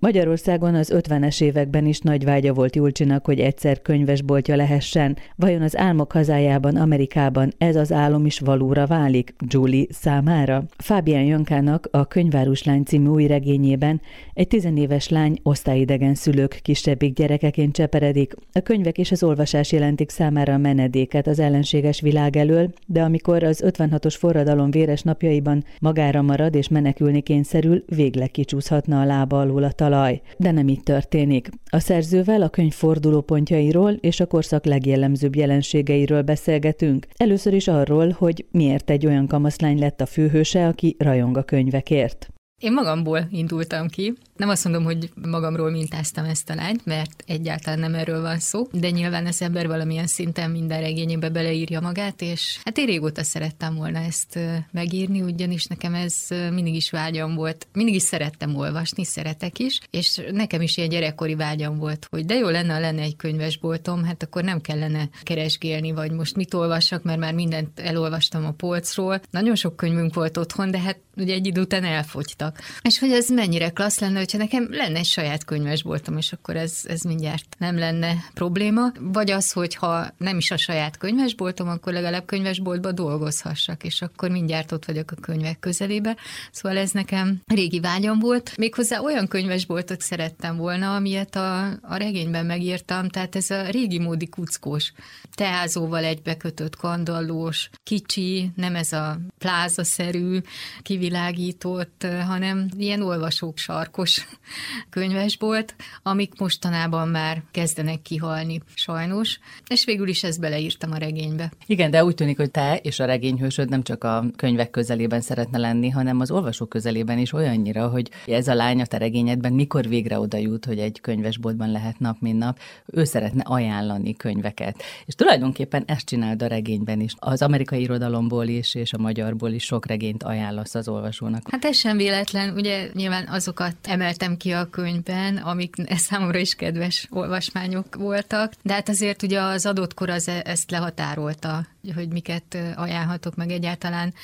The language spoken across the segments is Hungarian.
Magyarországon az 50-es években is nagy vágya volt Julcsinak, hogy egyszer könyvesboltja lehessen. Vajon az álmok hazájában, Amerikában ez az álom is valóra válik Julie számára? Fábián Jankának a Könyváruslány című új regényében egy tizenéves lány osztályidegen szülők kisebbik gyerekeként cseperedik. A könyvek és az olvasás jelentik számára a menedéket az ellenséges világ elől, de amikor az 56-os forradalom véres napjaiban magára marad és menekülni kényszerül, végleg kicsúszhatna a lába alól a talaj. De nem így történik. A szerzővel a könyv fordulópontjairól és a korszak legjellemzőbb jelenségeiről beszélgetünk. Először is arról, hogy miért egy olyan kamaszlány lett a főhőse, aki rajong a könyvekért. Én magamból indultam ki. Nem azt mondom, hogy magamról mintáztam ezt a lányt, mert egyáltalán nem erről van szó, de nyilván az ember valamilyen szinten minden regényébe beleírja magát, és hát én régóta szerettem volna ezt megírni, ugyanis nekem ez mindig is vágyam volt. Mindig is szerettem olvasni, szeretek is, és nekem is ilyen gyerekkori vágyam volt, hogy de jó lenne, ha lenne egy könyvesboltom, hát akkor nem kellene keresgélni, vagy most mit olvassak, mert már mindent elolvastam a polcról. Nagyon sok könyvünk volt otthon, de hát ugye egy idő után elfogytak. És hogy ez mennyire klassz lenne, hogyha nekem lenne egy saját könyvesboltom, és akkor ez, ez mindjárt nem lenne probléma. Vagy az, hogy ha nem is a saját könyvesboltom, akkor legalább könyvesboltba dolgozhassak, és akkor mindjárt ott vagyok a könyvek közelébe. Szóval ez nekem régi vágyam volt. Méghozzá olyan könyvesboltot szerettem volna, amilyet a, a regényben megírtam, tehát ez a régi módi kuckós, teázóval egybekötött kandallós, kicsi, nem ez a plázaszerű, kivi kivilágított, hanem ilyen olvasók sarkos könyvesbolt, amik mostanában már kezdenek kihalni, sajnos, és végül is ezt beleírtam a regénybe. Igen, de úgy tűnik, hogy te és a regényhősöd nem csak a könyvek közelében szeretne lenni, hanem az olvasók közelében is olyannyira, hogy ez a lány a te regényedben mikor végre oda jut, hogy egy könyvesboltban lehet nap, mint nap, ő szeretne ajánlani könyveket. És tulajdonképpen ezt csináld a regényben is. Az amerikai irodalomból is, és a magyarból is sok regényt ajánlasz az olvasónak. Hát ez sem véletlen, ugye nyilván azokat emeltem ki a könyvben, amik számomra is kedves olvasmányok voltak, de hát azért ugye az adott kor az e- ezt lehatárolta, hogy miket ajánlhatok meg egyáltalán,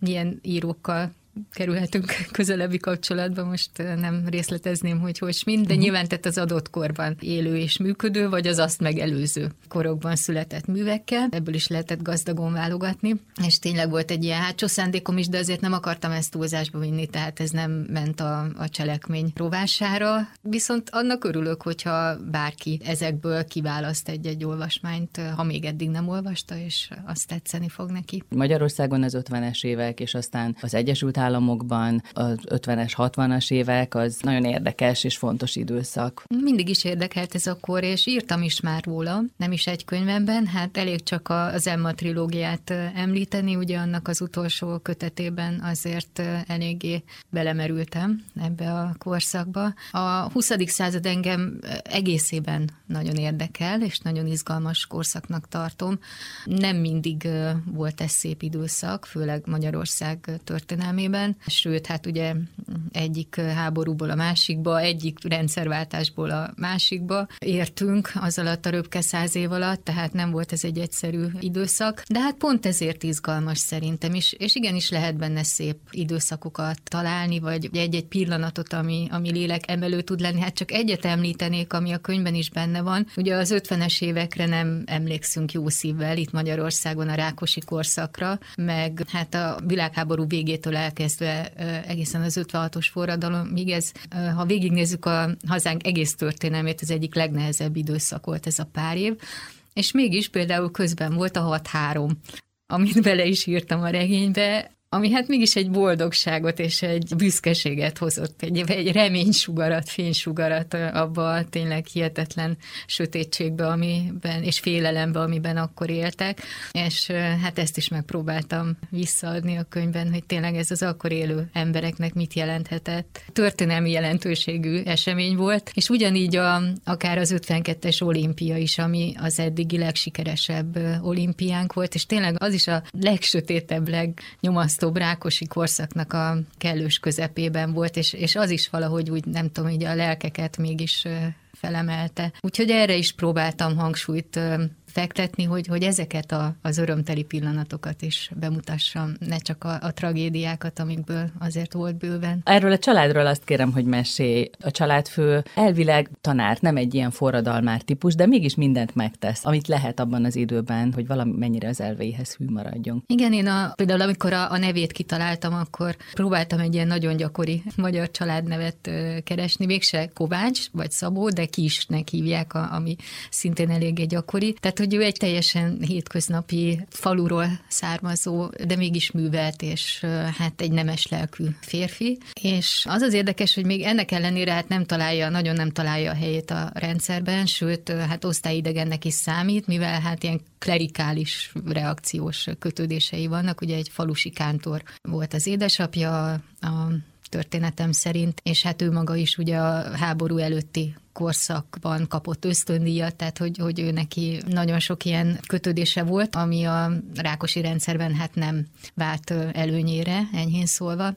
milyen írókkal kerülhetünk közelebbi kapcsolatba, most nem részletezném, hogy hogy mind, de uh-huh. nyilván tett az adott korban élő és működő, vagy az azt megelőző korokban született művekkel. Ebből is lehetett gazdagon válogatni, és tényleg volt egy ilyen hátsó szándékom is, de azért nem akartam ezt túlzásba vinni, tehát ez nem ment a, a cselekmény rovására. Viszont annak örülök, hogyha bárki ezekből kiválaszt egy-egy olvasmányt, ha még eddig nem olvasta, és azt tetszeni fog neki. Magyarországon az 50-es évek, és aztán az Egyesült Államokban az 50-es, 60-as évek, az nagyon érdekes és fontos időszak. Mindig is érdekelt ez a kor, és írtam is már róla, nem is egy könyvemben, hát elég csak az Emma trilógiát említeni, ugye annak az utolsó kötetében azért eléggé belemerültem ebbe a korszakba. A 20. század engem egészében nagyon érdekel, és nagyon izgalmas korszaknak tartom. Nem mindig volt ez szép időszak, főleg Magyarország történelmében, évben, sőt, hát ugye egyik háborúból a másikba, egyik rendszerváltásból a másikba értünk az alatt a röpke száz év alatt, tehát nem volt ez egy egyszerű időszak, de hát pont ezért izgalmas szerintem, is, és igenis lehet benne szép időszakokat találni, vagy egy-egy pillanatot, ami, ami lélek emelő tud lenni. Hát csak egyet említenék, ami a könyvben is benne van. Ugye az 50-es évekre nem emlékszünk jó szívvel itt Magyarországon a Rákosi korszakra, meg hát a világháború végétől elkezdve elkezdve egészen az 56-os forradalom, míg ez, ha végignézzük a hazánk egész történelmét, az egyik legnehezebb időszak volt ez a pár év, és mégis például közben volt a 6-3, amit bele is írtam a regénybe, ami hát mégis egy boldogságot és egy büszkeséget hozott, egy, egy reménysugarat, fénysugarat abba a tényleg hihetetlen sötétségbe, amiben, és félelembe, amiben akkor éltek, és hát ezt is megpróbáltam visszaadni a könyvben, hogy tényleg ez az akkor élő embereknek mit jelenthetett. Történelmi jelentőségű esemény volt, és ugyanígy a, akár az 52-es olimpia is, ami az eddigi legsikeresebb olimpiánk volt, és tényleg az is a legsötétebb, legnyomasztóbb borzasztó brákosi korszaknak a kellős közepében volt, és, és az is valahogy úgy, nem tudom, így a lelkeket mégis felemelte. Úgyhogy erre is próbáltam hangsúlyt fektetni, hogy, hogy ezeket a, az örömteli pillanatokat is bemutassam, ne csak a, a tragédiákat, amikből azért volt bőven. Erről a családról azt kérem, hogy mesélj. A családfő elvileg tanár, nem egy ilyen forradalmár típus, de mégis mindent megtesz, amit lehet abban az időben, hogy valamennyire az elveihez hű maradjon. Igen, én a, például amikor a, a nevét kitaláltam, akkor próbáltam egy ilyen nagyon gyakori magyar családnevet keresni, mégse Kovács vagy Szabó, de Kisnek hívják, a, ami szintén eléggé gyakori. Tehát, hogy ő egy teljesen hétköznapi faluról származó, de mégis művelt, és hát egy nemes lelkű férfi. És az az érdekes, hogy még ennek ellenére hát nem találja, nagyon nem találja a helyét a rendszerben, sőt, hát osztályidegennek is számít, mivel hát ilyen klerikális reakciós kötődései vannak. Ugye egy falusi kántor volt az édesapja, a történetem szerint, és hát ő maga is ugye a háború előtti korszakban kapott ösztöndíjat, tehát hogy, hogy ő neki nagyon sok ilyen kötődése volt, ami a rákosi rendszerben hát nem vált előnyére, enyhén szólva.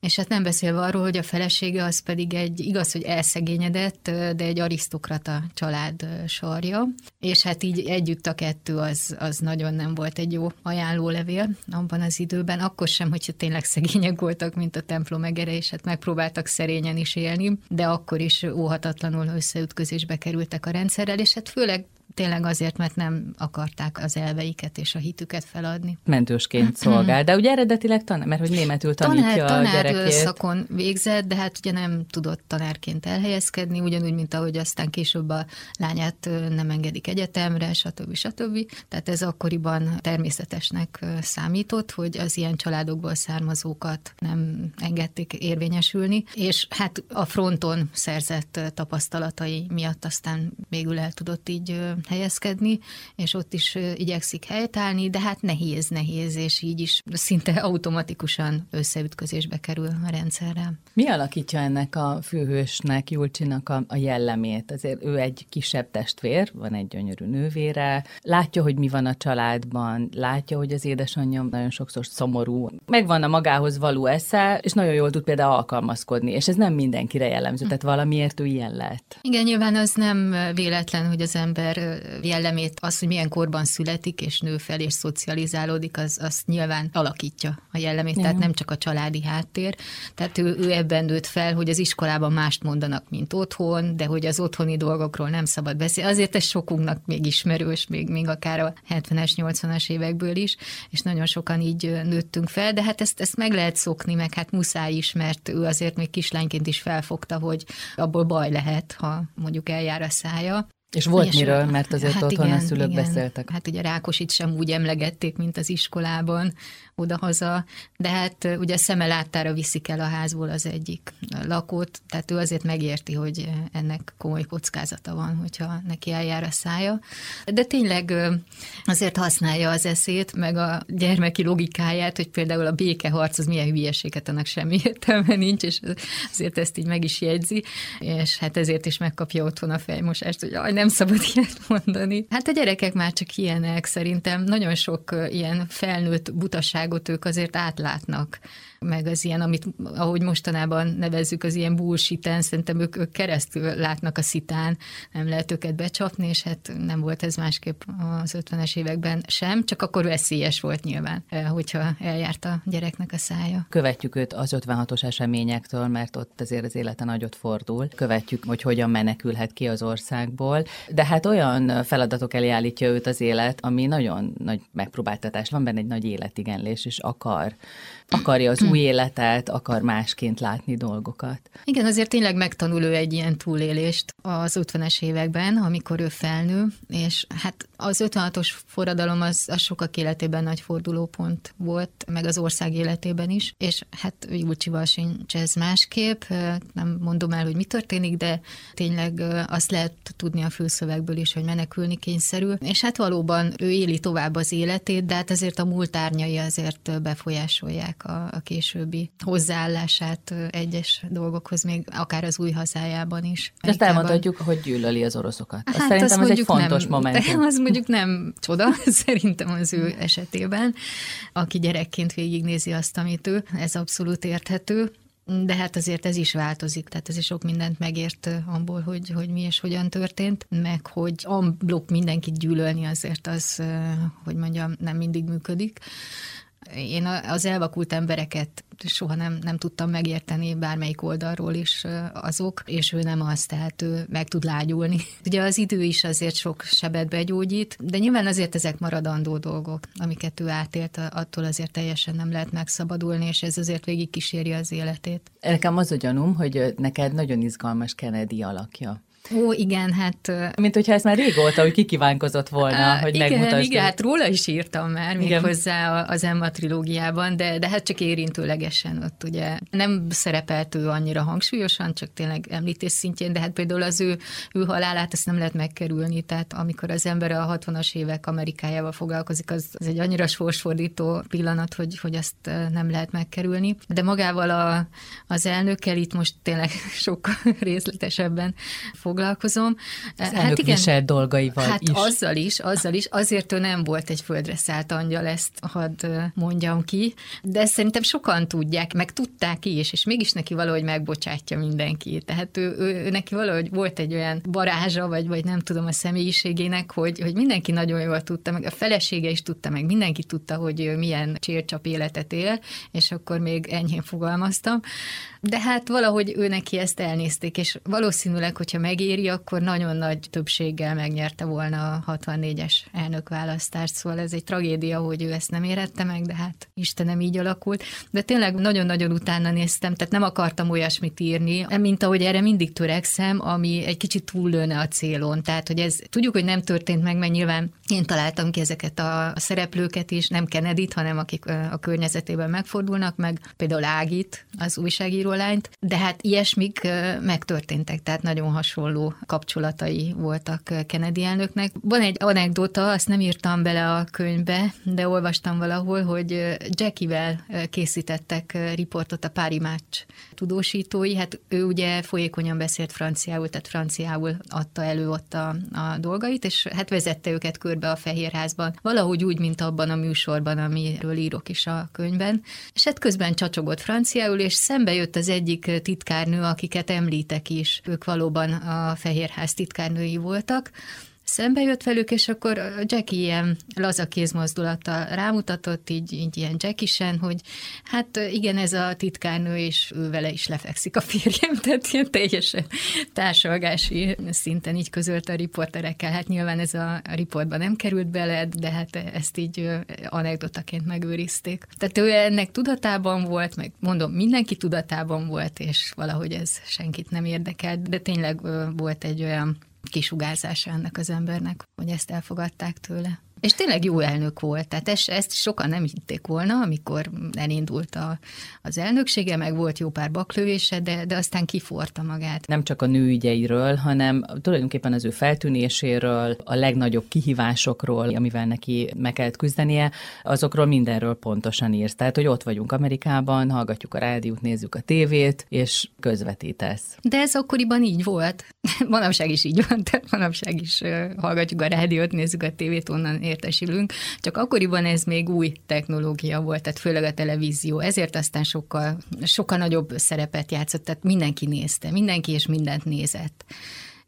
És hát nem beszélve arról, hogy a felesége az pedig egy, igaz, hogy elszegényedett, de egy arisztokrata család sarja, és hát így együtt a kettő az, az nagyon nem volt egy jó ajánlólevél abban az időben, akkor sem, hogyha tényleg szegények voltak, mint a templom egere, és hát megpróbáltak szerényen is élni, de akkor is óhatatlanul összeütközésbe kerültek a rendszerrel, és hát főleg tényleg azért, mert nem akarták az elveiket és a hitüket feladni. Mentősként szolgál, de ugye eredetileg tanár, mert hogy németül tanítja tanár, tanár a gyerekét. szakon végzett, de hát ugye nem tudott tanárként elhelyezkedni, ugyanúgy, mint ahogy aztán később a lányát nem engedik egyetemre, stb. stb. Tehát ez akkoriban természetesnek számított, hogy az ilyen családokból származókat nem engedték érvényesülni, és hát a fronton szerzett tapasztalatai miatt aztán végül el tudott így helyezkedni, és ott is igyekszik helytállni, de hát nehéz, nehéz, és így is szinte automatikusan összeütközésbe kerül a rendszerrel. Mi alakítja ennek a főhősnek, Julcsinak a, a jellemét? Azért ő egy kisebb testvér, van egy gyönyörű nővére, látja, hogy mi van a családban, látja, hogy az édesanyja nagyon sokszor szomorú, megvan a magához való esze, és nagyon jól tud például alkalmazkodni, és ez nem mindenkire jellemző, tehát valamiért ő ilyen lett. Igen, nyilván az nem véletlen, hogy az ember jellemét, az, hogy milyen korban születik és nő fel és szocializálódik, az, az nyilván alakítja a jellemét, Igen. tehát nem csak a családi háttér. Tehát ő, ő ebben nőtt fel, hogy az iskolában mást mondanak, mint otthon, de hogy az otthoni dolgokról nem szabad beszélni. Azért ez sokunknak még ismerős, még, még akár a 70-es, 80-as évekből is, és nagyon sokan így nőttünk fel, de hát ezt, ezt meg lehet szokni, meg hát muszáj is, mert ő azért még kislányként is felfogta, hogy abból baj lehet, ha mondjuk eljár a szája. És volt és miről, mert azért hát otthon igen, a szülők igen. beszéltek. Hát ugye Rákosit sem úgy emlegették, mint az iskolában, odahaza, de hát ugye a szeme láttára viszik el a házból az egyik lakót, tehát ő azért megérti, hogy ennek komoly kockázata van, hogyha neki eljár a szája. De tényleg azért használja az eszét, meg a gyermeki logikáját, hogy például a békeharc az milyen hülyeséget, annak semmi értelme nincs, és azért ezt így meg is jegyzi, és hát ezért is megkapja otthon a fejmosást, hogy aj, nem szabad ilyet mondani. Hát a gyerekek már csak ilyenek, szerintem nagyon sok ilyen felnőtt butaság világot ők azért átlátnak meg az ilyen, amit ahogy mostanában nevezzük, az ilyen bullshit szerintem ők, ők keresztül látnak a szitán, nem lehet őket becsapni, és hát nem volt ez másképp az 50-es években sem, csak akkor veszélyes volt nyilván, eh, hogyha eljárt a gyereknek a szája. Követjük őt az 56-os eseményektől, mert ott azért az élete nagyot fordul. Követjük, hogy hogyan menekülhet ki az országból, de hát olyan feladatok elé állítja őt az élet, ami nagyon nagy megpróbáltatás. Van benne egy nagy életigenlés, és akar akarja az új életet, akar másként látni dolgokat. Igen, azért tényleg megtanul ő egy ilyen túlélést az 50-es években, amikor ő felnő, és hát az 56-os forradalom az, az sokak életében nagy fordulópont volt, meg az ország életében is, és hát Julcsival sincs ez másképp, nem mondom el, hogy mi történik, de tényleg azt lehet tudni a fülszövegből is, hogy menekülni kényszerül, és hát valóban ő éli tovább az életét, de hát azért a múlt árnyai azért befolyásolják a, a későbbi hozzáállását egyes dolgokhoz, még akár az új hazájában is. Ezt elmondhatjuk, hogy gyűlöli az oroszokat. Hát azt szerintem ez egy fontos nem, momentum. Az mondjuk nem csoda, szerintem az ő esetében, aki gyerekként végignézi azt, amit ő, ez abszolút érthető. de hát azért ez is változik, tehát ez is sok mindent megért abból, hogy, hogy mi és hogyan történt, meg hogy amblok mindenkit gyűlölni azért az, hogy mondjam, nem mindig működik. Én az elvakult embereket soha nem, nem tudtam megérteni bármelyik oldalról is azok, és ő nem az, tehát ő meg tud lágyulni. Ugye az idő is azért sok sebet begyógyít, de nyilván azért ezek maradandó dolgok, amiket ő átélt, attól azért teljesen nem lehet megszabadulni, és ez azért végig kíséri az életét. Nekem az a gyanúm, hogy neked nagyon izgalmas Kennedy alakja. Ó, igen, hát... Mint hogyha ez már régóta, hogy kikívánkozott volna, uh, hogy igen, megmutasd. Igen, hát róla is írtam már, még hozzá az Emma trilógiában, de, de hát csak érintőlegesen ott ugye nem szerepelt ő annyira hangsúlyosan, csak tényleg említés szintjén, de hát például az ő, ő halálát ezt nem lehet megkerülni, tehát amikor az ember a 60-as évek Amerikájával foglalkozik, az, az egy annyira sorsfordító pillanat, hogy, hogy azt nem lehet megkerülni. De magával a, az elnökkel itt most tényleg sokkal részletesebben fog foglalkozom. Az hát igen, dolgaival hát is. azzal is, azzal is. Azért ő nem volt egy földre szállt angyal, ezt hadd mondjam ki, de szerintem sokan tudják, meg tudták is, és mégis neki valahogy megbocsátja mindenki. Tehát ő, ő, ő neki valahogy volt egy olyan barázsa, vagy, vagy nem tudom a személyiségének, hogy, hogy mindenki nagyon jól tudta, meg a felesége is tudta, meg mindenki tudta, hogy milyen csércsap életet él, és akkor még enyhén fogalmaztam. De hát valahogy ő neki ezt elnézték, és valószínűleg, hogyha megéri, akkor nagyon nagy többséggel megnyerte volna a 64-es elnökválasztást, szóval ez egy tragédia, hogy ő ezt nem érette meg, de hát Istenem így alakult. De tényleg nagyon-nagyon utána néztem, tehát nem akartam olyasmit írni, mint ahogy erre mindig törekszem, ami egy kicsit túllőne a célon. Tehát, hogy ez tudjuk, hogy nem történt meg, mert nyilván én találtam ki ezeket a szereplőket is, nem kennedy hanem akik a környezetében megfordulnak, meg például Ágit, az újságíró lányt, de hát ilyesmik megtörténtek, tehát nagyon hasonló kapcsolatai voltak Kennedy elnöknek. Van egy anekdota, azt nem írtam bele a könyvbe, de olvastam valahol, hogy Jackie-vel készítettek riportot a Pári Match tudósítói, hát ő ugye folyékonyan beszélt franciául, tehát franciául adta elő ott a, a dolgait, és hát vezette őket körbe a Fehérházban, valahogy úgy, mint abban a műsorban, amiről írok is a könyvben, és hát közben csacsogott franciául, és szembe jött az egyik titkárnő, akiket említek is, ők valóban a Fehérház titkárnői voltak, szembe jött velük, és akkor Jackie ilyen laza kézmozdulattal rámutatott, így, így ilyen Jackisen, hogy hát igen, ez a titkárnő, és ő vele is lefekszik a férjem, tehát ilyen teljesen társalgási szinten így közölt a riporterekkel. Hát nyilván ez a riportban nem került bele, de hát ezt így anekdotaként megőrizték. Tehát ő ennek tudatában volt, meg mondom, mindenki tudatában volt, és valahogy ez senkit nem érdekelt, de tényleg volt egy olyan kisugárzása ennek az embernek, hogy ezt elfogadták tőle. És tényleg jó elnök volt, tehát ezt, ezt sokan nem hitték volna, amikor elindult a, az elnöksége, meg volt jó pár baklövése, de, de aztán kiforta magát. Nem csak a nőügyeiről, hanem tulajdonképpen az ő feltűnéséről, a legnagyobb kihívásokról, amivel neki meg kellett küzdenie, azokról mindenről pontosan írsz. Tehát, hogy ott vagyunk Amerikában, hallgatjuk a rádiót, nézzük a tévét, és közvetítesz. De ez akkoriban így volt. Manapság is így van, tehát manapság is hallgatjuk a rádiót, nézzük a tévét, onnan értesülünk, csak akkoriban ez még új technológia volt, tehát főleg a televízió, ezért aztán sokkal, sokkal nagyobb szerepet játszott, tehát mindenki nézte, mindenki és mindent nézett.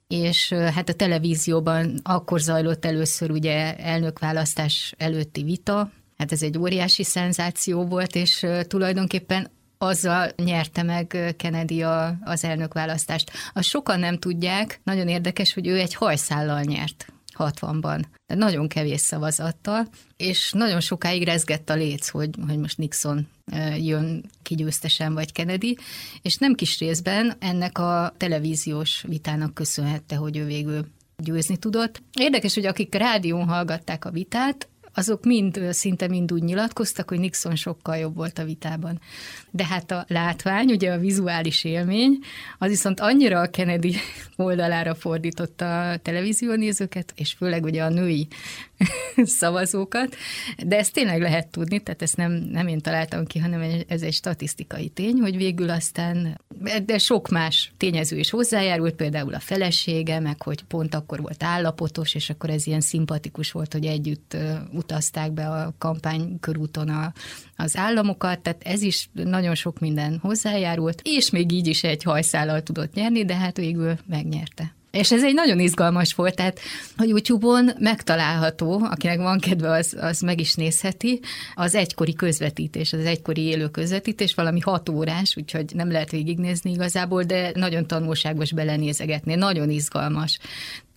És hát a televízióban akkor zajlott először ugye elnökválasztás előtti vita, hát ez egy óriási szenzáció volt, és tulajdonképpen azzal nyerte meg Kennedy a, az elnökválasztást. Azt sokan nem tudják, nagyon érdekes, hogy ő egy hajszállal nyert 60-ban. De nagyon kevés szavazattal, és nagyon sokáig rezgett a léc, hogy, hogy most Nixon jön ki vagy Kennedy, és nem kis részben ennek a televíziós vitának köszönhette, hogy ő végül győzni tudott. Érdekes, hogy akik rádión hallgatták a vitát, azok mind, szinte mind úgy nyilatkoztak, hogy Nixon sokkal jobb volt a vitában. De hát a látvány, ugye a vizuális élmény, az viszont annyira a Kennedy oldalára fordította a televíziónézőket, és főleg ugye a női szavazókat, de ezt tényleg lehet tudni, tehát ezt nem, nem én találtam ki, hanem ez egy statisztikai tény, hogy végül aztán, de sok más tényező is hozzájárult, például a felesége, meg hogy pont akkor volt állapotos, és akkor ez ilyen szimpatikus volt, hogy együtt utazták be a kampány körúton a, az államokat, tehát ez is nagyon sok minden hozzájárult, és még így is egy hajszállal tudott nyerni, de hát végül megnyerte. És ez egy nagyon izgalmas volt, tehát a YouTube-on megtalálható, akinek van kedve, az, az meg is nézheti, az egykori közvetítés, az egykori élő közvetítés, valami hat órás, úgyhogy nem lehet végignézni igazából, de nagyon tanulságos belenézegetni, nagyon izgalmas.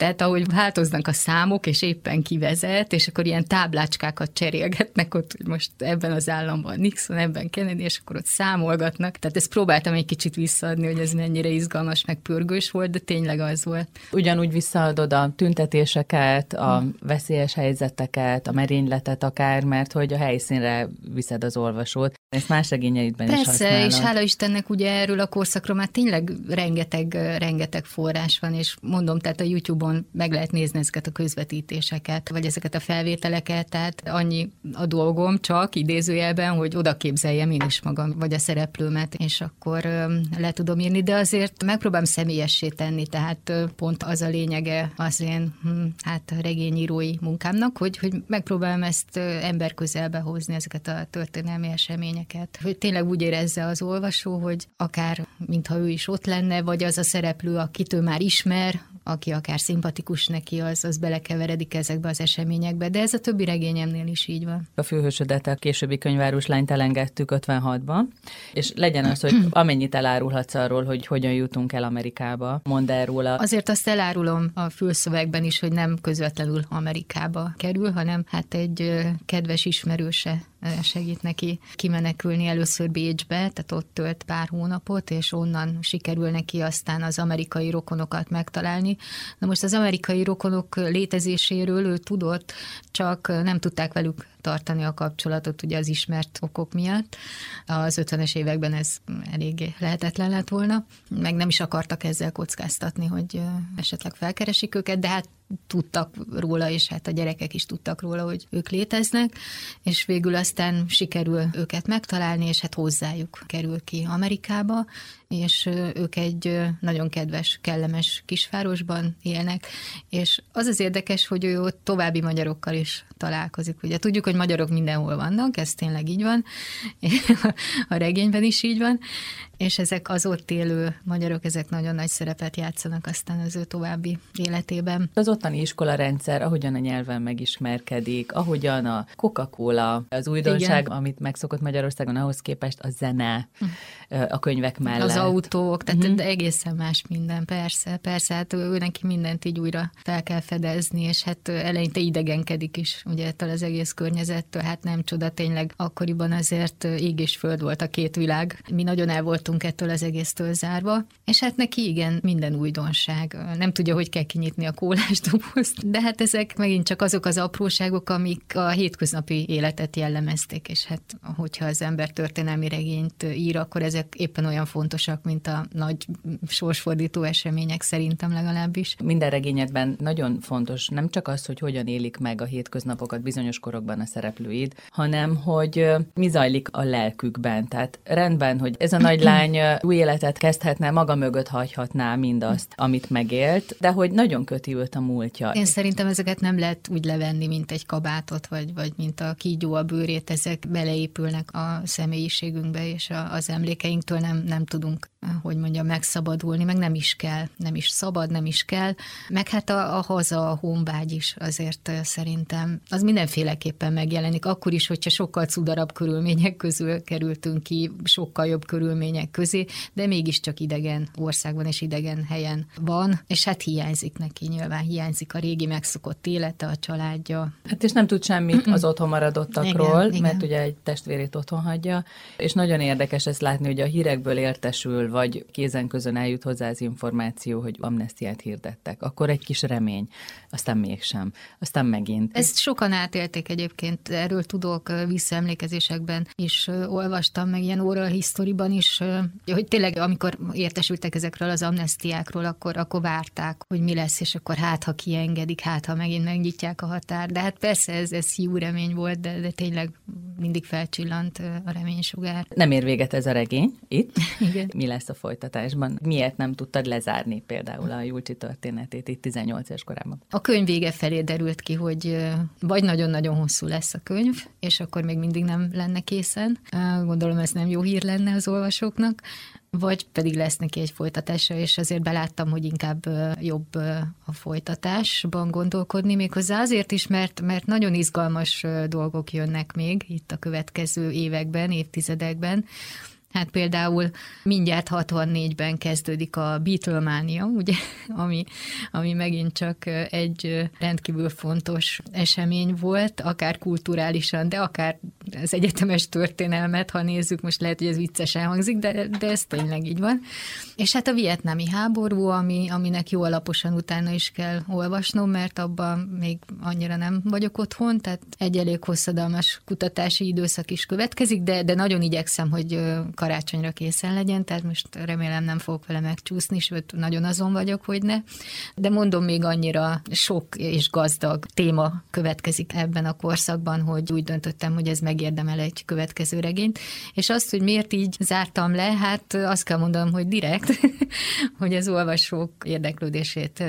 Tehát ahogy változnak a számok, és éppen kivezet, és akkor ilyen táblácskákat cserélgetnek ott, hogy most ebben az államban Nixon, ebben Kennedy, és akkor ott számolgatnak. Tehát ezt próbáltam egy kicsit visszaadni, hogy ez mennyire izgalmas, meg pörgős volt, de tényleg az volt. Ugyanúgy visszaadod a tüntetéseket, a hmm. veszélyes helyzeteket, a merényletet akár, mert hogy a helyszínre viszed az olvasót. Ezt más regényeidben Persze, is használod. és hála Istennek ugye erről a korszakról már tényleg rengeteg, rengeteg forrás van, és mondom, tehát a YouTube-on meg lehet nézni ezeket a közvetítéseket, vagy ezeket a felvételeket, tehát annyi a dolgom csak idézőjelben, hogy oda képzeljem én is magam, vagy a szereplőmet, és akkor le tudom írni, de azért megpróbálom személyessé tenni, tehát pont az a lényege az én hm, hát regényírói munkámnak, hogy, hogy megpróbálom ezt ember közelbe hozni, ezeket a történelmi eseményeket. Hogy tényleg úgy érezze az olvasó, hogy akár mintha ő is ott lenne, vagy az a szereplő, akit ő már ismer, aki akár szimpatikus neki, az, az belekeveredik ezekbe az eseményekbe, de ez a többi regényemnél is így van. A főhősödet a későbbi könyvárus lányt elengedtük 56-ban, és legyen az, hogy amennyit elárulhatsz arról, hogy hogyan jutunk el Amerikába, mondd el róla. Azért azt elárulom a fülszövegben is, hogy nem közvetlenül Amerikába kerül, hanem hát egy kedves ismerőse segít neki kimenekülni először Bécsbe, tehát ott tölt pár hónapot, és onnan sikerül neki aztán az amerikai rokonokat megtalálni. Na most az amerikai rokonok létezéséről ő tudott, csak nem tudták velük tartani a kapcsolatot ugye az ismert okok miatt. Az 50-es években ez eléggé lehetetlen lett volna, meg nem is akartak ezzel kockáztatni, hogy esetleg felkeresik őket, de hát tudtak róla, és hát a gyerekek is tudtak róla, hogy ők léteznek, és végül aztán sikerül őket megtalálni, és hát hozzájuk kerül ki Amerikába, és ők egy nagyon kedves, kellemes kisvárosban élnek, és az az érdekes, hogy ő ott további magyarokkal is találkozik. Ugye tudjuk, hogy magyarok mindenhol vannak, ez tényleg így van, a regényben is így van, és ezek az ott élő magyarok, ezek nagyon nagy szerepet játszanak aztán az ő további életében. Az ottani iskola rendszer, ahogyan a nyelven megismerkedik, ahogyan a Coca-Cola, az újdonság, Igen. amit megszokott Magyarországon, ahhoz képest a zene hm. a könyvek mellett. Az autók, tehát uh-huh. egészen más minden, persze, persze, hát ő neki mindent így újra fel kell fedezni, és hát eleinte idegenkedik is, ugye ettől az egész környezettől, hát nem csoda, tényleg akkoriban azért ég és föld volt a két világ. Mi nagyon el voltunk ettől az egésztől zárva, és hát neki igen, minden újdonság. Nem tudja, hogy kell kinyitni a kólás dobozt, de hát ezek megint csak azok az apróságok, amik a hétköznapi életet jellemezték, és hát hogyha az ember történelmi regényt ír, akkor ezek éppen olyan fontosak, mint a nagy sorsfordító események szerintem legalábbis. Minden regényedben nagyon fontos nem csak az, hogy hogyan élik meg a hétköznapokat bizonyos korokban a szereplőid, hanem hogy mi zajlik a lelkükben. Tehát rendben, hogy ez a nagy lány új életet kezdhetne, maga mögött hagyhatná mindazt, amit megélt, de hogy nagyon köti őt a múltja. Én szerintem ezeket nem lehet úgy levenni, mint egy kabátot, vagy, vagy mint a kígyó a bőrét, ezek beleépülnek a személyiségünkbe, és a, az emlékeinktől nem, nem tudunk hogy mondja, megszabadulni, meg nem is kell, nem is szabad, nem is kell, meg hát a, a haza, a honvágy is azért szerintem, az mindenféleképpen megjelenik, akkor is, hogyha sokkal cudarabb körülmények közül kerültünk ki, sokkal jobb körülmények közé, de mégiscsak idegen országban és idegen helyen van, és hát hiányzik neki nyilván, hiányzik a régi megszokott élete, a családja. Hát és nem tud semmit az otthon maradottakról, igen, mert igen. ugye egy testvérét otthon hagyja, és nagyon érdekes ezt látni, hogy a hírekből értesül, vagy kézen közön eljut hozzá az információ, hogy amnestiát hirdettek, akkor egy kis remény, aztán mégsem, aztán megint. Ezt sokan átélték egyébként, erről tudok visszaemlékezésekben is olvastam, meg ilyen oral historyban is, hogy tényleg amikor értesültek ezekről az amnestiákról, akkor, akkor várták, hogy mi lesz, és akkor hát, ha kiengedik, hát, ha megint megnyitják a határ. De hát persze ez, ez jó remény volt, de, de tényleg mindig felcsillant a reménysugár. Nem ér véget ez a regény itt. Igen. Mi lesz a folytatásban? Miért nem tudtad lezárni például a Julcsi történetét itt 18 éves korában? A könyv vége felé derült ki, hogy vagy nagyon-nagyon hosszú lesz a könyv, és akkor még mindig nem lenne készen. Gondolom ez nem jó hír lenne az olvasóknak, vagy pedig lesz neki egy folytatása, és azért beláttam, hogy inkább jobb a folytatásban gondolkodni, méghozzá azért is, mert, mert nagyon izgalmas dolgok jönnek még itt a következő években, évtizedekben, Hát például mindjárt 64-ben kezdődik a Beatlemania, ugye, ami, ami megint csak egy rendkívül fontos esemény volt, akár kulturálisan, de akár az egyetemes történelmet, ha nézzük, most lehet, hogy ez viccesen hangzik, de, de ez tényleg így van. És hát a vietnámi háború, ami, aminek jó alaposan utána is kell olvasnom, mert abban még annyira nem vagyok otthon, tehát egy elég hosszadalmas kutatási időszak is következik, de, de nagyon igyekszem, hogy karácsonyra készen legyen, tehát most remélem nem fogok vele megcsúszni, sőt nagyon azon vagyok, hogy ne. De mondom, még annyira sok és gazdag téma következik ebben a korszakban, hogy úgy döntöttem, hogy ez megérdemel egy következő regényt. És azt, hogy miért így zártam le, hát azt kell mondanom, hogy direkt, hogy az olvasók érdeklődését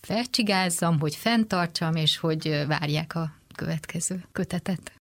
felcsigázzam, hogy fenntartsam, és hogy várják a következő kötetet.